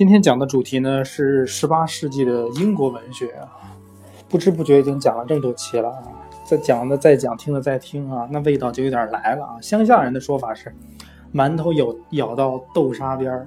今天讲的主题呢是十八世纪的英国文学啊，不知不觉已经讲了这么多期了啊，在讲的再讲，听的再听啊，那味道就有点来了啊。乡下人的说法是，馒头咬咬到豆沙边儿。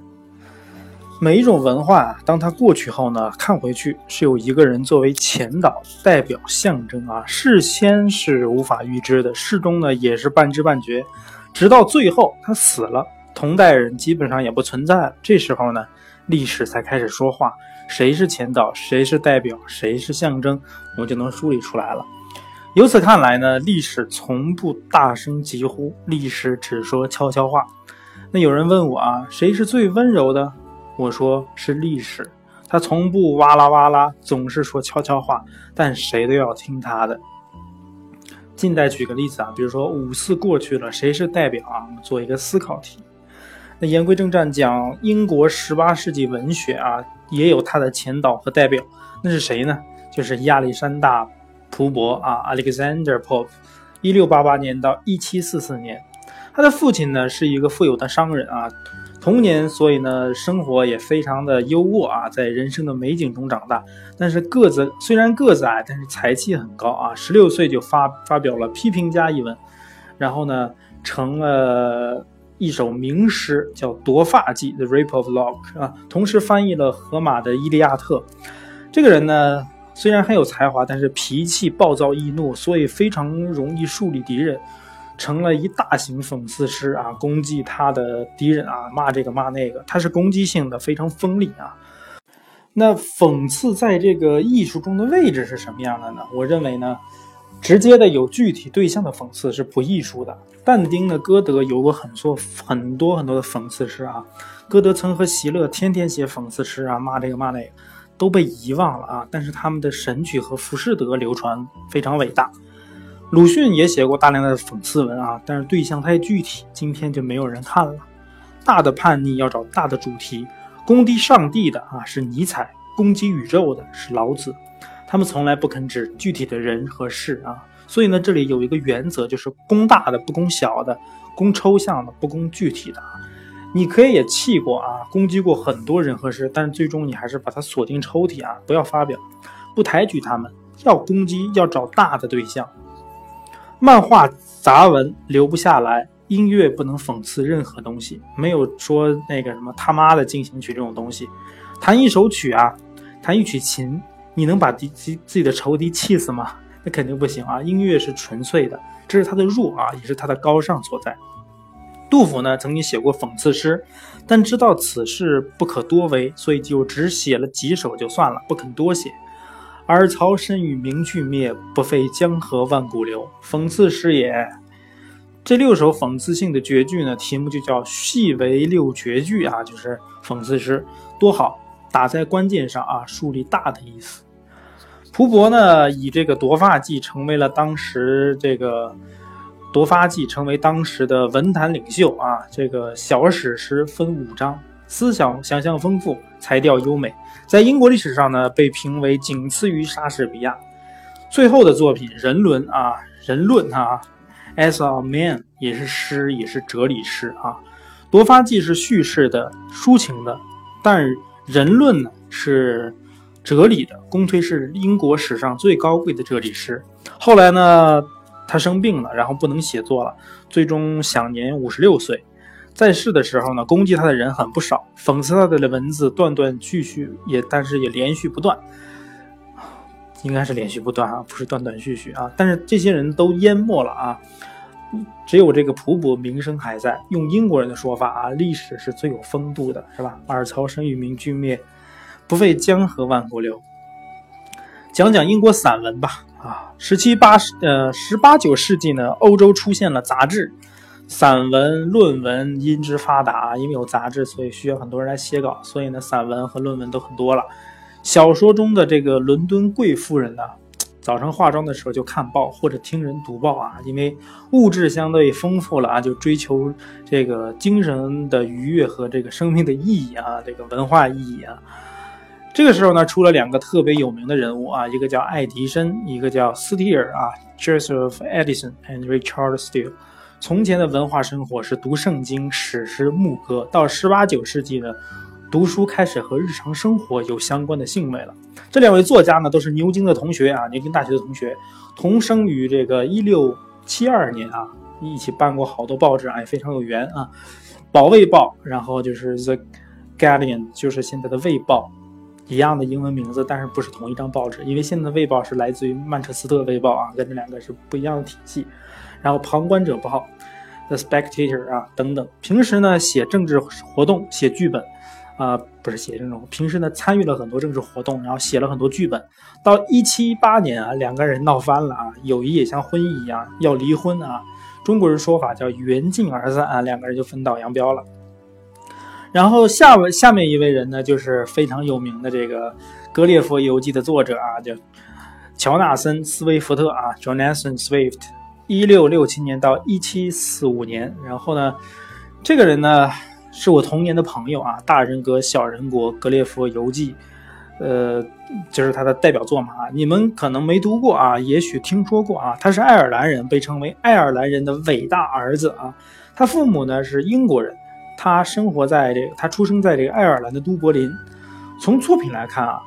每一种文化，当它过去后呢，看回去是有一个人作为前导、代表、象征啊，事先是无法预知的，事中呢也是半知半觉，直到最后他死了，同代人基本上也不存在了。这时候呢，历史才开始说话，谁是前导，谁是代表，谁是象征，我们就能梳理出来了。由此看来呢，历史从不大声疾呼，历史只说悄悄话。那有人问我啊，谁是最温柔的？我说是历史，他从不哇啦哇啦，总是说悄悄话，但谁都要听他的。近代举个例子啊，比如说五四过去了，谁是代表啊？我们做一个思考题。言归正传，讲英国十八世纪文学啊，也有他的前导和代表，那是谁呢？就是亚历山大·蒲伯啊，Alexander Pope，一六八八年到一七四四年。他的父亲呢是一个富有的商人啊。童年，所以呢，生活也非常的优渥啊，在人生的美景中长大。但是个子虽然个子矮，但是才气很高啊。十六岁就发发表了《批评家》一文，然后呢，成了一首名诗，叫《夺发记》（The Rape of Lock） 啊。同时翻译了荷马的《伊利亚特》。这个人呢，虽然很有才华，但是脾气暴躁易怒，所以非常容易树立敌人。成了一大型讽刺诗啊，攻击他的敌人啊，骂这个骂那个，他是攻击性的，非常锋利啊。那讽刺在这个艺术中的位置是什么样的呢？我认为呢，直接的有具体对象的讽刺是不艺术的。但丁的歌德有过很多很多很多的讽刺诗啊，歌德曾和席勒天天写讽刺诗啊，骂这个骂那个，都被遗忘了啊。但是他们的神曲和浮士德流传非常伟大。鲁迅也写过大量的讽刺文啊，但是对象太具体，今天就没有人看了。大的叛逆要找大的主题，攻击上帝的啊是尼采，攻击宇宙的是老子，他们从来不肯指具体的人和事啊。所以呢，这里有一个原则，就是攻大的不攻小的，攻抽象的不攻具体的。你可以也气过啊，攻击过很多人和事，但是最终你还是把它锁定抽屉啊，不要发表，不抬举他们，要攻击要找大的对象。漫画杂文留不下来，音乐不能讽刺任何东西，没有说那个什么他妈的进行曲这种东西。弹一首曲啊，弹一曲琴，你能把敌自自己的仇敌气死吗？那肯定不行啊！音乐是纯粹的，这是他的弱啊，也是他的高尚所在。杜甫呢曾经写过讽刺诗，但知道此事不可多为，所以就只写了几首就算了，不肯多写。而曹身与名俱灭，不废江河万古流。讽刺诗也。这六首讽刺性的绝句呢，题目就叫“细为六绝句”啊，就是讽刺诗，多好，打在关键上啊，树立大的意思。蒲伯呢，以这个夺发记成为了当时这个夺发记成为当时的文坛领袖啊。这个小史诗分五章。思想想象丰富，才调优美，在英国历史上呢，被评为仅次于莎士比亚。最后的作品《人伦》啊，《人论》啊，《As a Man》也是诗，也是哲理诗啊。《夺发记》是叙事的、抒情的，但《人论》呢是哲理的，公推是英国史上最高贵的哲理师。后来呢，他生病了，然后不能写作了，最终享年五十六岁。在世的时候呢，攻击他的人很不少，讽刺他的文字断断续续，也但是也连续不断，应该是连续不断啊，不是断断续续啊。但是这些人都淹没了啊，只有这个普普名声还在。用英国人的说法啊，历史是最有风度的，是吧？尔曹生与名俱灭，不废江河万古流。讲讲英国散文吧啊，十七八十呃十八九世纪呢，欧洲出现了杂志。散文、论文因之发达，因为有杂志，所以需要很多人来写稿，所以呢，散文和论文都很多了。小说中的这个伦敦贵妇人呢，早上化妆的时候就看报或者听人读报啊，因为物质相对丰富了啊，就追求这个精神的愉悦和这个生命的意义啊，这个文化意义啊。这个时候呢，出了两个特别有名的人物啊，一个叫爱迪生，一个叫斯蒂尔啊，Joseph Edison and Richard Steele。从前的文化生活是读圣经、史诗、牧歌，到十八九世纪呢，读书开始和日常生活有相关的兴味了。这两位作家呢，都是牛津的同学啊，牛津大学的同学，同生于这个一六七二年啊，一起办过好多报纸啊，也非常有缘啊。保卫报，然后就是 The Guardian，就是现在的卫报，一样的英文名字，但是不是同一张报纸，因为现在的卫报是来自于曼彻斯特卫报啊，跟这两个是不一样的体系。然后旁观者报。The Spectator 啊，等等。平时呢写政治活动，写剧本，啊，不是写这种。平时呢参与了很多政治活动，然后写了很多剧本。到一七一八年啊，两个人闹翻了啊，友谊也像婚姻一样要离婚啊。中国人说法叫缘尽而散啊，两个人就分道扬镳了。然后下位下面一位人呢，就是非常有名的这个《格列佛游记》的作者啊，叫乔纳森·斯威夫特啊，Jonathan Swift。一六六七年到一七四五年，然后呢，这个人呢是我童年的朋友啊，《大人格小人国》《格列佛游记》，呃，就是他的代表作嘛，你们可能没读过啊，也许听说过啊，他是爱尔兰人，被称为爱尔兰人的伟大儿子啊，他父母呢是英国人，他生活在这个，他出生在这个爱尔兰的都柏林。从作品来看啊。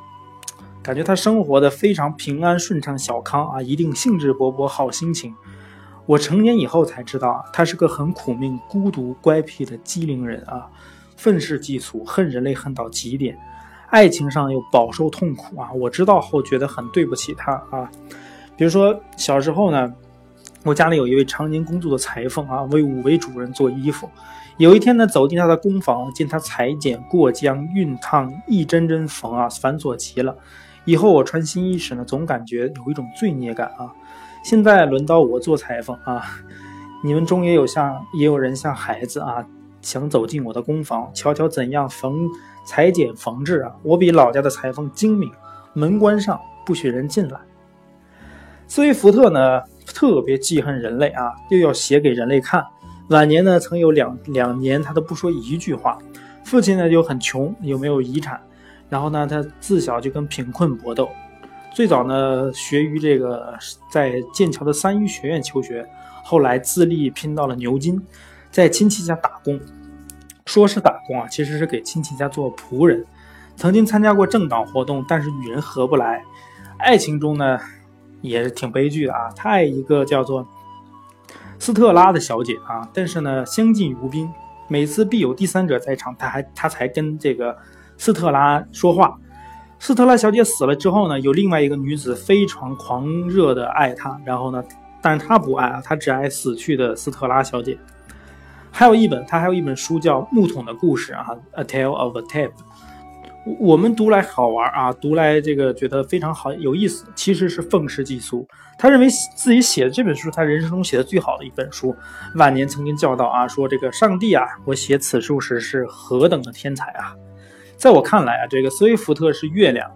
感觉他生活的非常平安顺畅小康啊，一定兴致勃勃好心情。我成年以后才知道，他是个很苦命、孤独、乖僻的机灵人啊，愤世嫉俗，恨人类恨到极点，爱情上又饱受痛苦啊。我知道后觉得很对不起他啊。比如说小时候呢，我家里有一位常年工作的裁缝啊，为五位主人做衣服。有一天呢，走进他的工坊，见他裁剪、过浆、熨烫，一针针缝啊，繁琐极了。以后我穿新衣时呢，总感觉有一种罪孽感啊。现在轮到我做裁缝啊，你们中也有像也有人像孩子啊，想走进我的工坊，瞧瞧怎样缝、裁剪、缝制啊。我比老家的裁缝精明，门关上不许人进来。斯威福特呢，特别记恨人类啊，又要写给人类看。晚年呢，曾有两两年他都不说一句话。父亲呢就很穷，又没有遗产。然后呢，他自小就跟贫困搏斗。最早呢，学于这个在剑桥的三一学院求学，后来自立拼到了牛津，在亲戚家打工。说是打工啊，其实是给亲戚家做仆人。曾经参加过政党活动，但是与人合不来。爱情中呢，也是挺悲剧的啊。他爱一个叫做斯特拉的小姐啊，但是呢，相敬如宾，每次必有第三者在场，他还他才跟这个。斯特拉说话。斯特拉小姐死了之后呢，有另外一个女子非常狂热的爱他，然后呢，但是他不爱啊，他只爱死去的斯特拉小姐。还有一本，他还有一本书叫《木桶的故事》啊，《A Tale of a Tap》。我们读来好玩啊，读来这个觉得非常好有意思，其实是愤世嫉俗。他认为自己写的这本书，他人生中写的最好的一本书。晚年曾经教导啊，说这个上帝啊，我写此书时是何等的天才啊！在我看来啊，这个斯威夫特是月亮，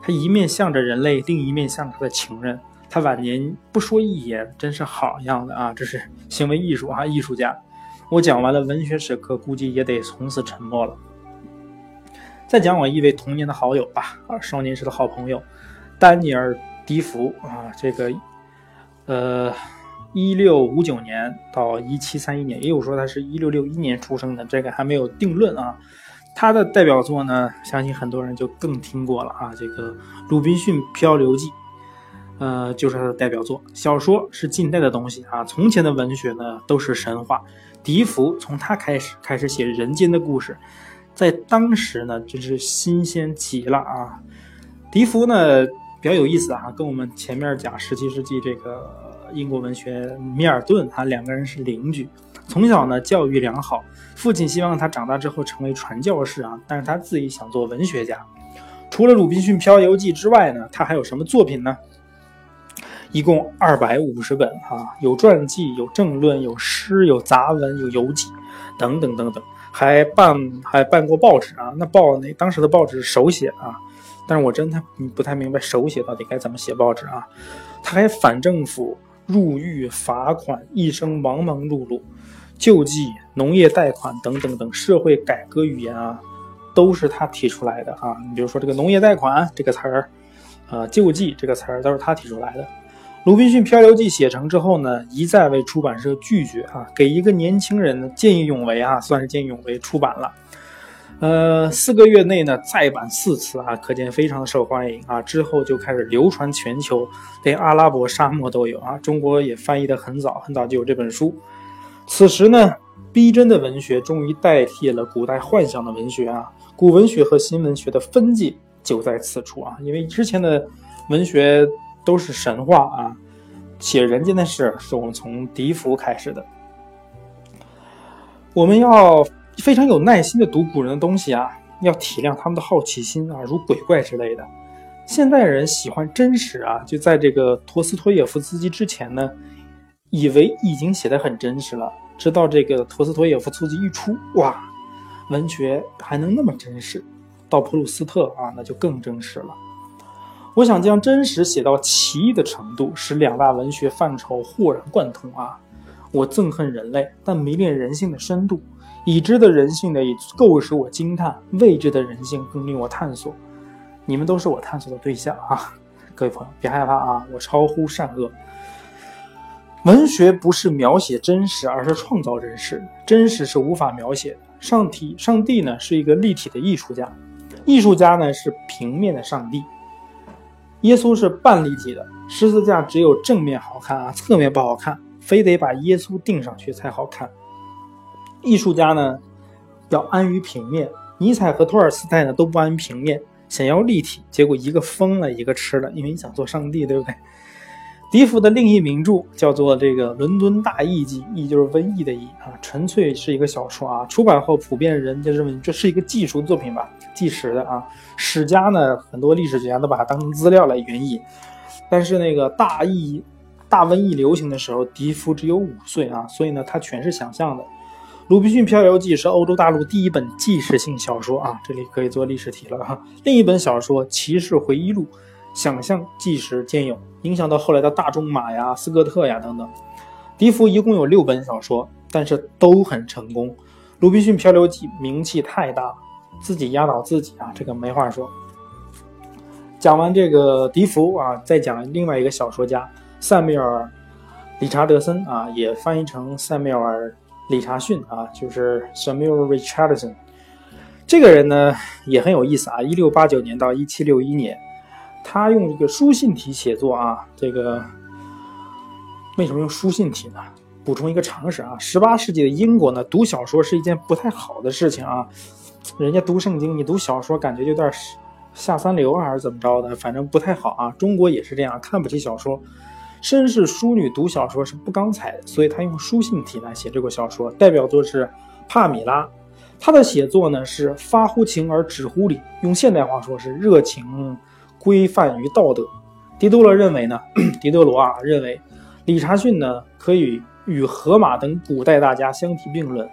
他一面向着人类，另一面向着他的情人。他晚年不说一言，真是好样的啊！这是行为艺术啊，艺术家。我讲完了文学史课，估计也得从此沉默了。再讲我一位童年的好友吧，啊，少年时的好朋友，丹尼尔·迪福啊，这个，呃，一六五九年到一七三一年，也有说他是一六六一年出生的，这个还没有定论啊。他的代表作呢，相信很多人就更听过了啊。这个《鲁滨逊漂流记》，呃，就是他的代表作。小说是近代的东西啊，从前的文学呢都是神话。笛福从他开始开始写人间的故事，在当时呢真是新鲜极了啊。笛福呢比较有意思啊，跟我们前面讲十七世纪这个英国文学米尔顿，他两个人是邻居。从小呢，教育良好，父亲希望他长大之后成为传教士啊，但是他自己想做文学家。除了《鲁滨逊漂流记》之外呢，他还有什么作品呢？一共二百五十本啊，有传记，有政论，有诗，有杂文，有游记，等等等等，还办还办过报纸啊。那报那当时的报纸是手写啊，但是我真的不太明白手写到底该怎么写报纸啊。他还反政府。入狱、罚款，一生忙忙碌碌，救济、农业贷款等等等社会改革语言啊，都是他提出来的啊。你比如说这个农业贷款这个词儿，啊，救济这个词儿都是他提出来的。《鲁滨逊漂流记》写成之后呢，一再为出版社拒绝啊，给一个年轻人见义勇为啊，算是见义勇为出版了。呃，四个月内呢再版四次啊，可见非常的受欢迎啊。之后就开始流传全球，连阿拉伯沙漠都有啊。中国也翻译的很早，很早就有这本书。此时呢，逼真的文学终于代替了古代幻想的文学啊。古文学和新文学的分界就在此处啊，因为之前的文学都是神话啊，写人间的事是我们从笛福开始的。我们要非常有耐心的读古人的东西啊，要体谅他们的好奇心啊，如鬼怪之类的。现代人喜欢真实啊，就在这个陀思妥耶夫斯基之前呢，以为已经写得很真实了，直到这个陀思妥耶夫斯基一出，哇，文学还能那么真实？到普鲁斯特啊，那就更真实了。我想将真实写到奇异的程度，使两大文学范畴豁然贯通啊。我憎恨人类，但迷恋人性的深度。已知的人性呢，也够使我惊叹；未知的人性更令我探索。你们都是我探索的对象啊，各位朋友，别害怕啊！我超乎善恶。文学不是描写真实，而是创造真实。真实是无法描写的。上体，上帝呢是一个立体的艺术家，艺术家呢是平面的上帝。耶稣是半立体的，十字架只有正面好看啊，侧面不好看。非得把耶稣钉上去才好看。艺术家呢，要安于平面。尼采和托尔斯泰呢都不安于平面，想要立体，结果一个疯了，一个吃了，因为你想做上帝，对不对？笛福的另一名著叫做这个《伦敦大艺记》，艺就是瘟疫的疫啊，纯粹是一个小说啊。出版后，普遍人就认为这是一个技术作品吧，纪实的啊。史家呢，很多历史学家都把它当成资料来援引，但是那个大义。大瘟疫流行的时候，笛福只有五岁啊，所以呢，他全是想象的。《鲁滨逊漂流记》是欧洲大陆第一本纪实性小说啊，这里可以做历史题了哈。另一本小说《骑士回忆录》，想象纪实兼有，影响到后来的大仲马呀、斯科特呀等等。笛福一共有六本小说，但是都很成功。《鲁滨逊漂流记》名气太大，自己压倒自己啊，这个没话说。讲完这个笛福啊，再讲另外一个小说家。塞缪尔·理查德森啊，也翻译成塞缪尔·理查逊啊，就是 Samuel Richardson。这个人呢也很有意思啊，一六八九年到一七六一年，他用这个书信体写作啊。这个为什么用书信体呢？补充一个常识啊，十八世纪的英国呢，读小说是一件不太好的事情啊。人家读圣经，你读小说感觉有点下三流还是怎么着的，反正不太好啊。中国也是这样，看不起小说。绅士淑女读小说是不刚才的，所以他用书信体来写这个小说。代表作是《帕米拉》，他的写作呢是发乎情而止乎礼，用现代话说是热情规范于道德。狄多罗认为呢，狄德罗啊认为，理查逊呢可以与荷马等古代大家相提并论。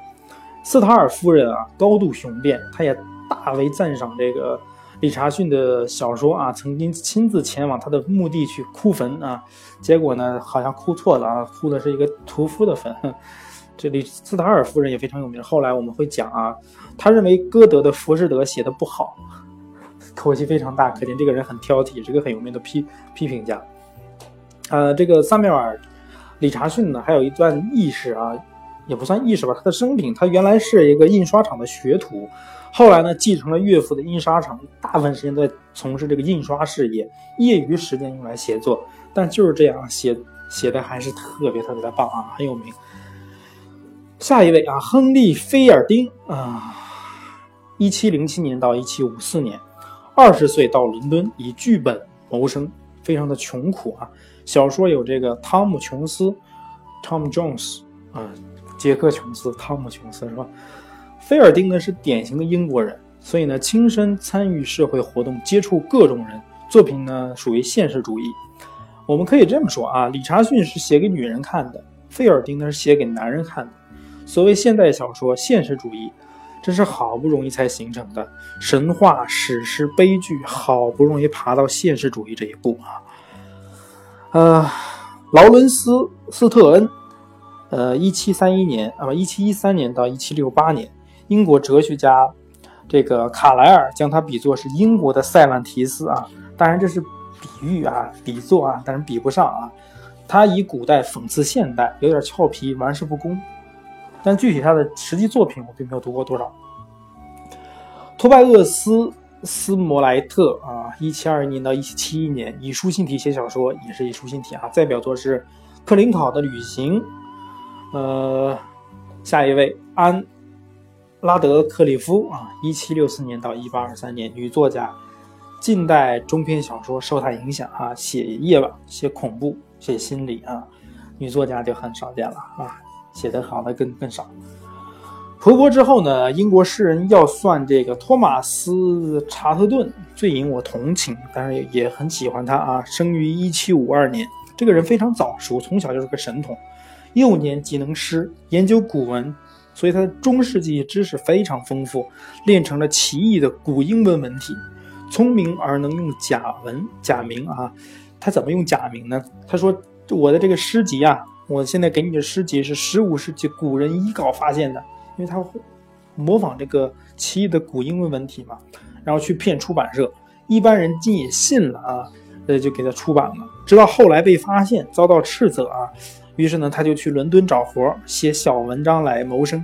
斯塔尔夫人啊高度雄辩，他也大为赞赏这个。理查逊的小说啊，曾经亲自前往他的墓地去哭坟啊，结果呢，好像哭错了啊，哭的是一个屠夫的坟。这里斯塔尔夫人也非常有名，后来我们会讲啊，他认为歌德的《浮士德》写的不好，口气非常大，可见这个人很挑剔，是个很有名的批批评家。呃，这个萨缪尔·理查逊呢，还有一段轶事啊，也不算轶事吧，他的生平，他原来是一个印刷厂的学徒。后来呢，继承了岳父的印刷厂，大部分时间在从事这个印刷事业，业余时间用来写作。但就是这样写写的还是特别特别的棒啊，很有名。下一位啊，亨利·菲尔丁啊，一七零七年到一七五四年，二十岁到伦敦以剧本谋生，非常的穷苦啊。小说有这个汤姆·琼斯 （Tom Jones） 啊，杰克·琼斯，汤姆·琼斯是吧？菲尔丁呢是典型的英国人，所以呢亲身参与社会活动，接触各种人。作品呢属于现实主义。我们可以这么说啊，理查逊是写给女人看的，菲尔丁呢是写给男人看的。所谓现代小说现实主义，这是好不容易才形成的。神话、史诗、悲剧，好不容易爬到现实主义这一步啊。呃，劳伦斯·斯特恩，呃，一七三一年啊，不，一七一三年到一七六八年。英国哲学家这个卡莱尔将他比作是英国的塞万提斯啊，当然这是比喻啊，比作啊，但是比不上啊。他以古代讽刺现代，有点俏皮，玩世不恭。但具体他的实际作品我并没有读过多少。托拜厄斯斯摩莱特啊，一七二一年到一七七一年，以书信体写小说，也是以书信体啊。代表作是《克林考的旅行》。呃，下一位安拉德克里夫啊，一七六四年到一八二三年，女作家，近代中篇小说受她影响啊，写夜晚，写恐怖，写心理啊，女作家就很少见了啊，写得好的更更少。回国之后呢，英国诗人要算这个托马斯查特顿最引我同情，当然也也很喜欢他啊，生于一七五二年，这个人非常早熟，从小就是个神童。幼年即能诗，研究古文，所以他的中世纪知识非常丰富，练成了奇异的古英文文体。聪明而能用假文假名啊，他怎么用假名呢？他说：“我的这个诗集啊，我现在给你的诗集是十五世纪古人遗稿发现的，因为他模仿这个奇异的古英文文体嘛，然后去骗出版社，一般人竟也信了啊，呃，就给他出版了。直到后来被发现，遭到斥责啊。”于是呢，他就去伦敦找活，写小文章来谋生。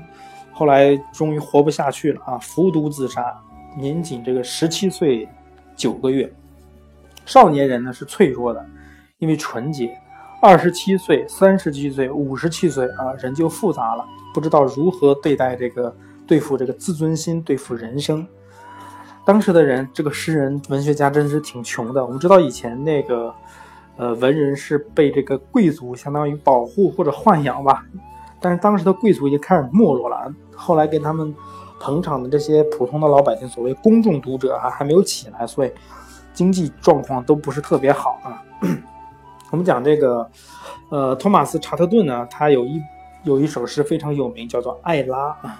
后来终于活不下去了啊，服毒自杀，年仅这个十七岁九个月。少年人呢是脆弱的，因为纯洁。二十七岁、三十七岁、五十七岁啊，人就复杂了，不知道如何对待这个对付这个自尊心，对付人生。当时的人，这个诗人、文学家真是挺穷的。我们知道以前那个。呃，文人是被这个贵族相当于保护或者豢养吧，但是当时的贵族已经开始没落了。后来给他们捧场的这些普通的老百姓，所谓公众读者啊，还没有起来，所以经济状况都不是特别好啊。我们讲这个，呃，托马斯查特顿呢，他有一有一首诗非常有名，叫做《艾拉》啊，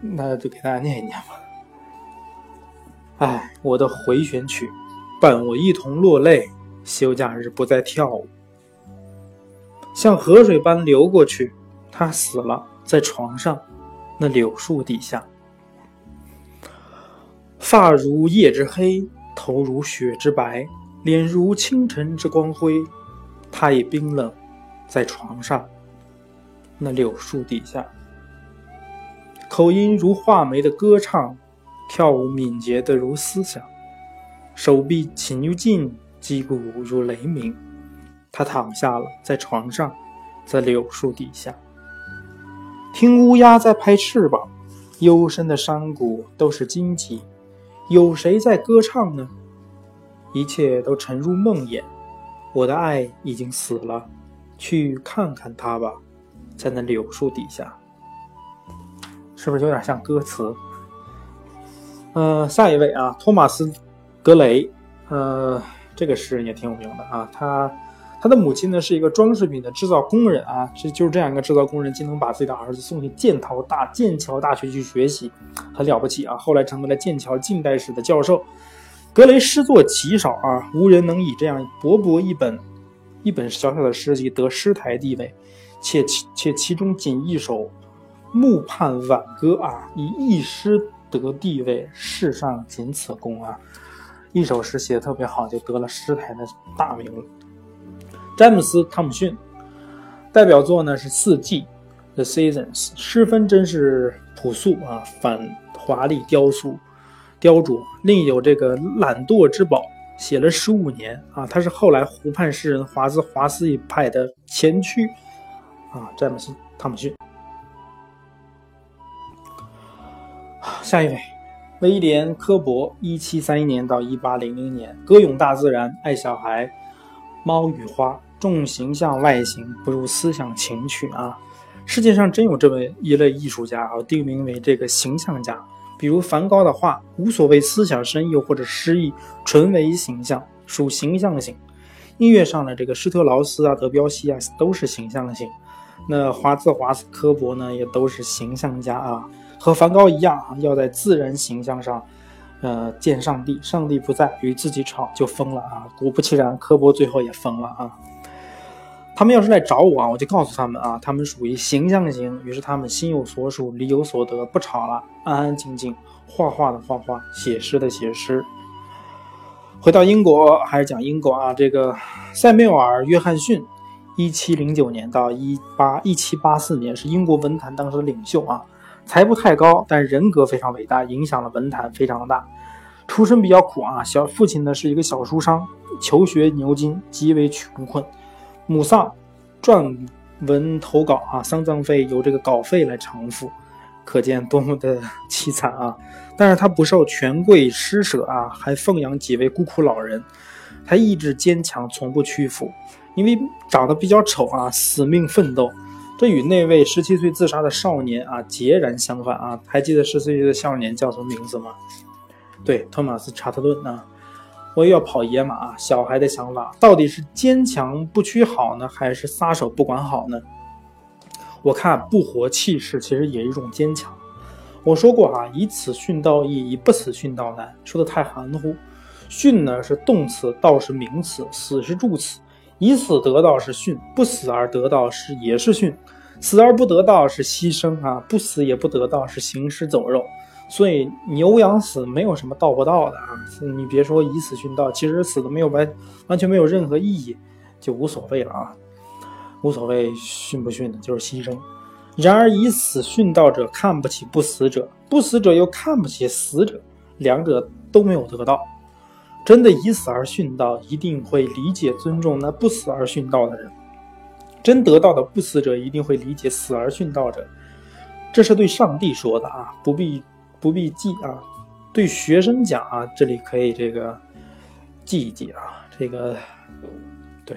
那就给大家念一念吧。哎，我的回旋曲，伴我一同落泪。休假日不再跳舞，像河水般流过去。他死了，在床上，那柳树底下。发如夜之黑，头如雪之白，脸如清晨之光辉。他已冰冷，在床上，那柳树底下。口音如画眉的歌唱，跳舞敏捷的如思想，手臂勤又近。击鼓如雷鸣，他躺下了，在床上，在柳树底下，听乌鸦在拍翅膀，幽深的山谷都是荆棘，有谁在歌唱呢？一切都沉入梦魇，我的爱已经死了，去看看他吧，在那柳树底下，是不是有点像歌词？嗯，下一位啊，托马斯·格雷，呃。这个诗人也挺有名的啊，他他的母亲呢是一个装饰品的制造工人啊，这就是这样一个制造工人，竟能把自己的儿子送进剑桥大剑桥大学去学习，很了不起啊！后来成为了剑桥近代史的教授。格雷诗作极少啊，无人能以这样薄薄一本一本小小的诗集得诗台地位，且其且其中仅一首《木畔挽歌》啊，以一诗得地位，世上仅此功啊！一首诗写的特别好，就得了诗台的大名了。詹姆斯·汤姆逊代表作呢是《四季》（The Seasons），诗风真是朴素啊，反华丽雕塑雕琢。另有这个《懒惰之宝》，写了十五年啊，他是后来湖畔诗人华兹华斯一派的前驱啊。詹姆斯·汤姆逊，下一位。威廉·科伯，一七三一年到一八零零年，歌咏大自然，爱小孩，猫与花，重形象外形，不入思想情趣啊！世界上真有这么一类艺术家啊，定名为这个形象家。比如梵高的画，无所谓思想深意或者诗意，纯为形象，属形象型。音乐上的这个施特劳斯啊、德彪西啊，都是形象型。那华兹华斯科伯呢，也都是形象家啊。和梵高一样啊，要在自然形象上，呃，见上帝。上帝不在，与自己吵就疯了啊！果不其然，科波最后也疯了啊！他们要是来找我啊，我就告诉他们啊，他们属于形象型。于是他们心有所属，理有所得，不吵了，安安静静画画的画画，写诗的写诗。回到英国，还是讲英国啊，这个塞缪尔·约翰逊，一七零九年到一八一七八四年，是英国文坛当时的领袖啊。才不太高，但人格非常伟大，影响了文坛非常的大。出身比较苦啊，小父亲呢是一个小书商，求学牛津，极为穷困。母丧，撰文投稿啊，丧葬费由这个稿费来偿付，可见多么的凄惨啊！但是他不受权贵施舍啊，还奉养几位孤苦老人，他意志坚强，从不屈服。因为长得比较丑啊，死命奋斗，这与那位十七岁自杀的少年啊截然相反啊！还记得十七岁的少年叫什么名字吗？对，托马斯·查特顿啊！我也要跑野马。小孩的想法到底是坚强不屈好呢，还是撒手不管好呢？我看不活气势其实也是一种坚强。我说过啊，以此训道易，以不死训道难，说的太含糊。训呢是动词，道是名词，死是助词。以死得道是训，不死而得道是也是训，死而不得道是牺牲啊，不死也不得道是行尸走肉。所以牛羊死没有什么道不道的啊，你别说以死殉道，其实死的没有完完全没有任何意义，就无所谓了啊，无所谓殉不殉的，就是牺牲。然而以死殉道者看不起不死者，不死者又看不起死者，两者都没有得到。真的以死而殉道，一定会理解尊重那不死而殉道的人；真得到的不死者，一定会理解死而殉道者。这是对上帝说的啊，不必不必记啊。对学生讲啊，这里可以这个记一记啊。这个对。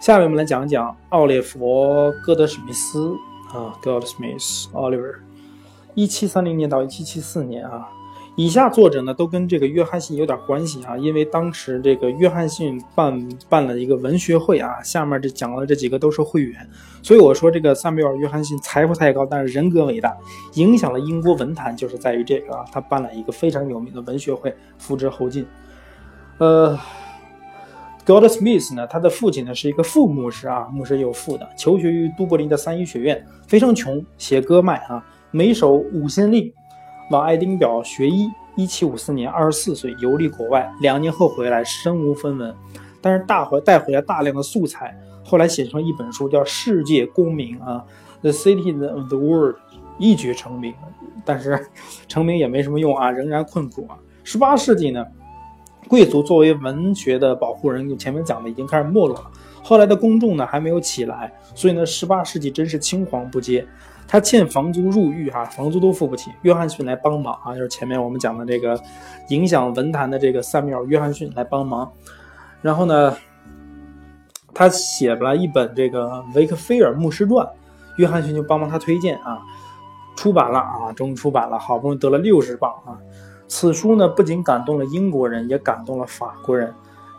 下面我们来讲讲奥列佛·戈德史密斯啊，God Smith，Oliver，一七三零年到一七七四年啊。以下作者呢，都跟这个约翰逊有点关系啊，因为当时这个约翰逊办办了一个文学会啊，下面这讲的这几个都是会员，所以我说这个萨缪尔·约翰逊财富太高，但是人格伟大，影响了英国文坛，就是在于这个啊，他办了一个非常有名的文学会，付之后进。呃，Goldsmith 呢，他的父亲呢是一个副牧师啊，牧师有副的，求学于都柏林的三一学院，非常穷，写歌卖啊，每首五先令。往爱丁堡学医，一七五四年，二十四岁游历国外，两年后回来，身无分文，但是大回带回来大量的素材，后来写成一本书，叫《世界公民》啊，《The Cities of the World》，一举成名，但是成名也没什么用啊，仍然困苦啊。十八世纪呢，贵族作为文学的保护人，就前面讲的已经开始没落了，后来的公众呢还没有起来，所以呢，十八世纪真是青黄不接。他欠房租入狱哈，房租都付不起。约翰逊来帮忙啊，就是前面我们讲的这个影响文坛的这个萨缪尔·约翰逊来帮忙。然后呢，他写了一本这个《维克菲尔牧师传》，约翰逊就帮忙他推荐啊，出版了啊，终于出版了，好不容易得了六十磅啊。此书呢，不仅感动了英国人，也感动了法国人、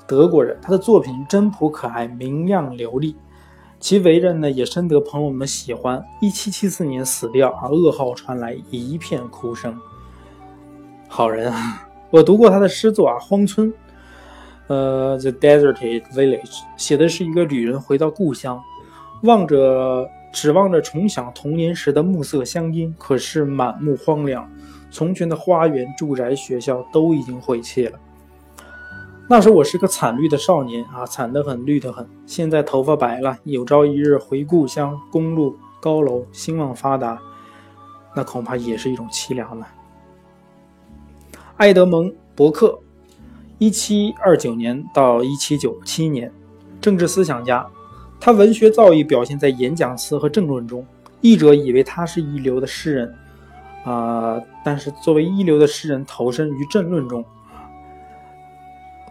德国人。他的作品真朴可爱，明亮流利。其为人呢，也深得朋友们喜欢。一七七四年死掉啊，噩耗传来，一片哭声。好人啊，我读过他的诗作啊，《荒村》，呃，《The Deserted Village》，写的是一个旅人回到故乡，望着指望着重享童年时的暮色乡音，可是满目荒凉，从前的花园、住宅、学校都已经毁弃了。那时我是个惨绿的少年啊，惨得很，绿得很。现在头发白了，有朝一日回故乡，公路、高楼兴旺发达，那恐怕也是一种凄凉了。埃德蒙·伯克，一七二九年到一七九七年，政治思想家，他文学造诣表现在演讲词和政论中。译者以为他是一流的诗人，啊，但是作为一流的诗人，投身于政论中。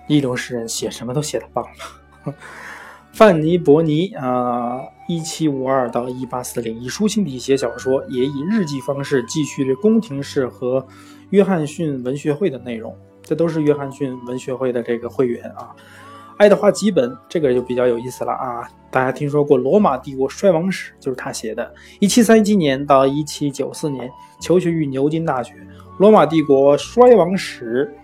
一流诗人写什么都写得棒了。范尼伯尼啊，一七五二到一八四零，以抒情体写小说，也以日记方式继续着宫廷式和约翰逊文学会的内容。这都是约翰逊文学会的这个会员啊。爱德华·吉本这个就比较有意思了啊，大家听说过《罗马帝国衰亡史》，就是他写的。一七三七年到一七九四年，求学于牛津大学，《罗马帝国衰亡史》。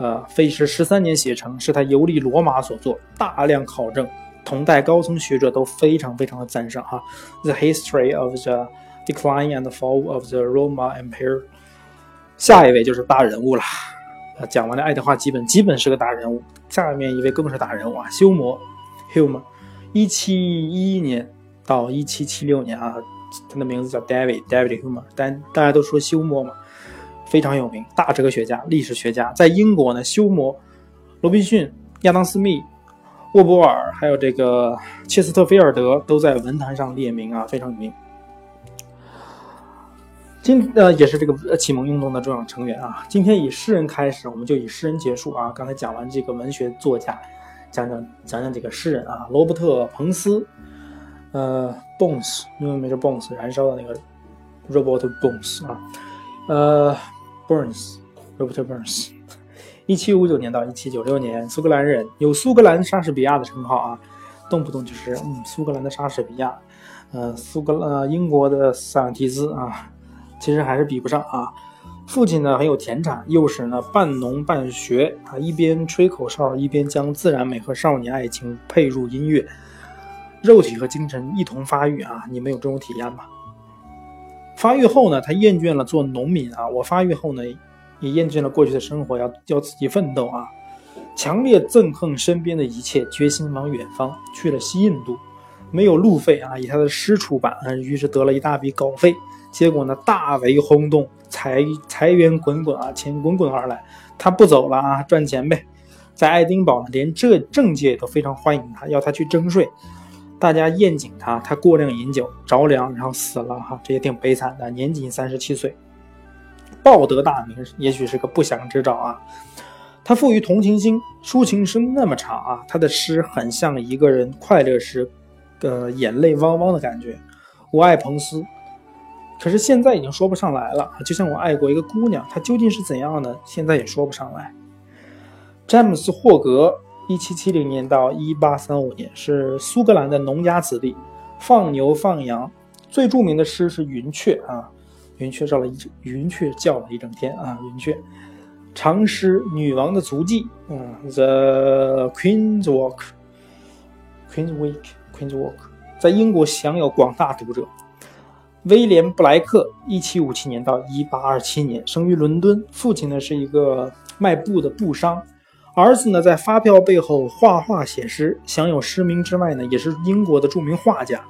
呃，费时十三年写成，是他游历罗马所作，大量考证，同代高层学者都非常非常的赞赏哈。The history of the decline and fall of the Roman Empire。下一位就是大人物了，讲完了爱德华基本，基本是个大人物。下面一位更是大人物啊，休谟，Hume，一七一一年到一七七六年啊，他的名字叫 David David Hume，但大家都说休谟嘛，非常有名，大哲学家、历史学家，在英国呢，休谟、罗宾逊、亚当·斯密、沃波尔，还有这个切斯特菲尔德都在文坛上列名啊，非常有名。今呃也是这个启蒙运动的重要成员啊。今天以诗人开始，我们就以诗人结束啊。刚才讲完这个文学作家，讲讲讲讲几个诗人啊。罗伯特·彭斯，呃，Bones，英文名是 Bones，燃烧的那个 Robert Bones 啊，呃，Burns，Robert Burns，一七五九年到一七九六年，苏格兰人，有苏格兰莎士比亚的称号啊，动不动就是嗯苏格兰的莎士比亚，呃，苏格呃英国的塞万提斯啊。其实还是比不上啊。父亲呢很有田产，幼时呢半农半学啊，一边吹口哨，一边将自然美和少年爱情配入音乐，肉体和精神一同发育啊。你们有这种体验吗？发育后呢，他厌倦了做农民啊。我发育后呢，也厌倦了过去的生活，要要自己奋斗啊。强烈憎恨身边的一切，决心往远方去了西印度，没有路费啊，以他的诗出版，于是得了一大笔稿费。结果呢，大为轰动，财财源滚滚啊，钱滚滚而来。他不走了啊，赚钱呗。在爱丁堡呢，连这政界都非常欢迎他，要他去征税。大家宴请他，他过量饮酒着凉，然后死了哈，这也挺悲惨的，年仅三十七岁。报得大名，也许是个不祥之兆啊。他富于同情心，抒情诗那么长啊，他的诗很像一个人快乐时，呃，眼泪汪汪的感觉。我爱彭斯。可是现在已经说不上来了，就像我爱过一个姑娘，她究竟是怎样的，现在也说不上来。詹姆斯·霍格，一七七零年到一八三五年，是苏格兰的农家子弟，放牛放羊。最著名的诗是《云雀》啊，云雀叫了一云雀叫了一整天啊，云雀。长诗《女王的足迹》嗯，《The Queen's Walk》，Queen's Week，Queen's Walk，在英国享有广大读者。威廉·布莱克，一七五七年到一八二七年，生于伦敦。父亲呢是一个卖布的布商，儿子呢在发票背后画画写诗，享有诗名之外呢，也是英国的著名画家。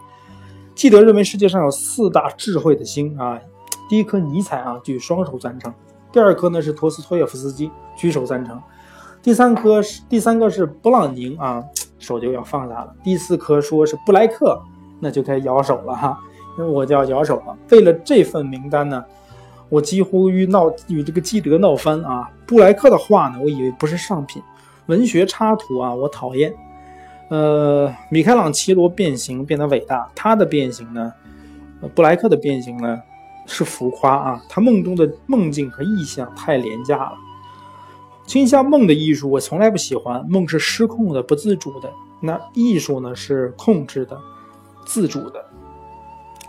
记得认为世界上有四大智慧的星啊，第一颗尼采啊，举双手赞成；第二颗呢是陀思妥耶夫斯基，举手赞成；第三颗是第三个是布朗宁啊，手就要放下了；第四颗说是布莱克，那就该摇手了哈。我就要摇手了。为了这份名单呢，我几乎与闹与这个基德闹翻啊！布莱克的画呢，我以为不是上品，文学插图啊，我讨厌。呃，米开朗基罗变形变得伟大，他的变形呢，布莱克的变形呢是浮夸啊！他梦中的梦境和意象太廉价了。倾向梦的艺术，我从来不喜欢。梦是失控的、不自主的，那艺术呢是控制的、自主的。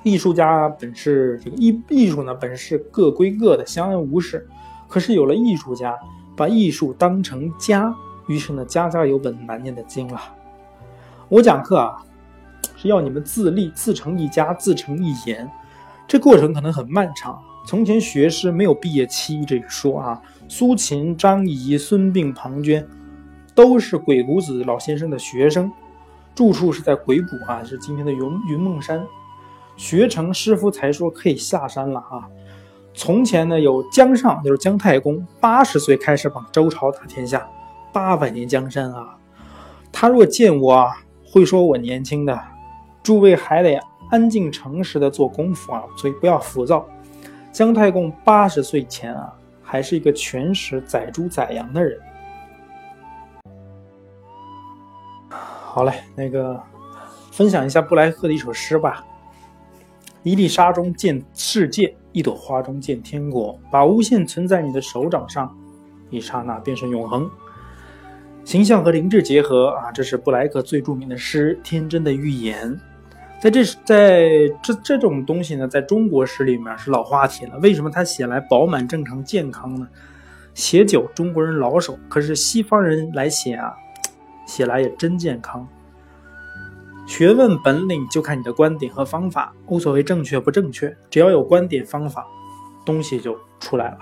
艺术家本是这个艺艺术呢，本是各归各的，相安无事。可是有了艺术家，把艺术当成家，于是呢，家家有本难念的经了。我讲课啊，是要你们自立，自成一家，自成一言。这过程可能很漫长。从前学诗没有毕业期这一说啊。苏秦、张仪、孙膑、庞涓，都是鬼谷子老先生的学生，住处是在鬼谷啊，是今天的云云梦山。学成师傅才说可以下山了啊！从前呢，有姜尚，就是姜太公，八十岁开始帮周朝打天下，八百年江山啊！他若见我，会说我年轻的。诸位还得安静诚实的做功夫啊，所以不要浮躁。姜太公八十岁前啊，还是一个全食宰猪宰羊的人。好嘞，那个分享一下布莱克的一首诗吧。一粒沙中见世界，一朵花中见天国。把无限存在你的手掌上，一刹那便是永恒。形象和灵智结合啊，这是布莱克最著名的诗《天真的预言》。在这在这这种东西呢，在中国诗里面是老话题了。为什么他写来饱满、正常、健康呢？写酒中国人老手，可是西方人来写啊，写来也真健康。学问本领就看你的观点和方法，无所谓正确不正确，只要有观点方法，东西就出来了。